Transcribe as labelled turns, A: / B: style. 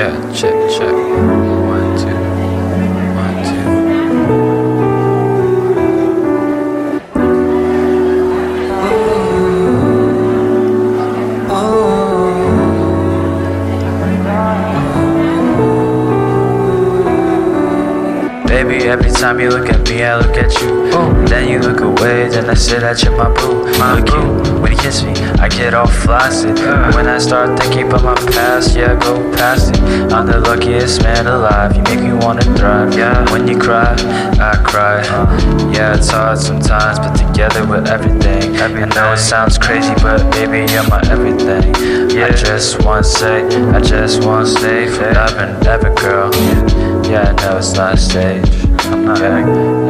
A: check, check, check. One, two, one, two. Baby, every time you look at me, I look at you. Then you look away, then I say that you're my boo. When you kiss me, I get all flaccid. When I start thinking about my past, yeah, go past it. I'm the luckiest man alive. You make me wanna thrive. Yeah, when you cry, I cry. Yeah, it's hard sometimes, but together with everything. I know it sounds crazy, but baby, you're my everything. I just wanna say, I just wanna stay forever and ever, girl. Yeah, I know it's not a stage. I'm not yeah,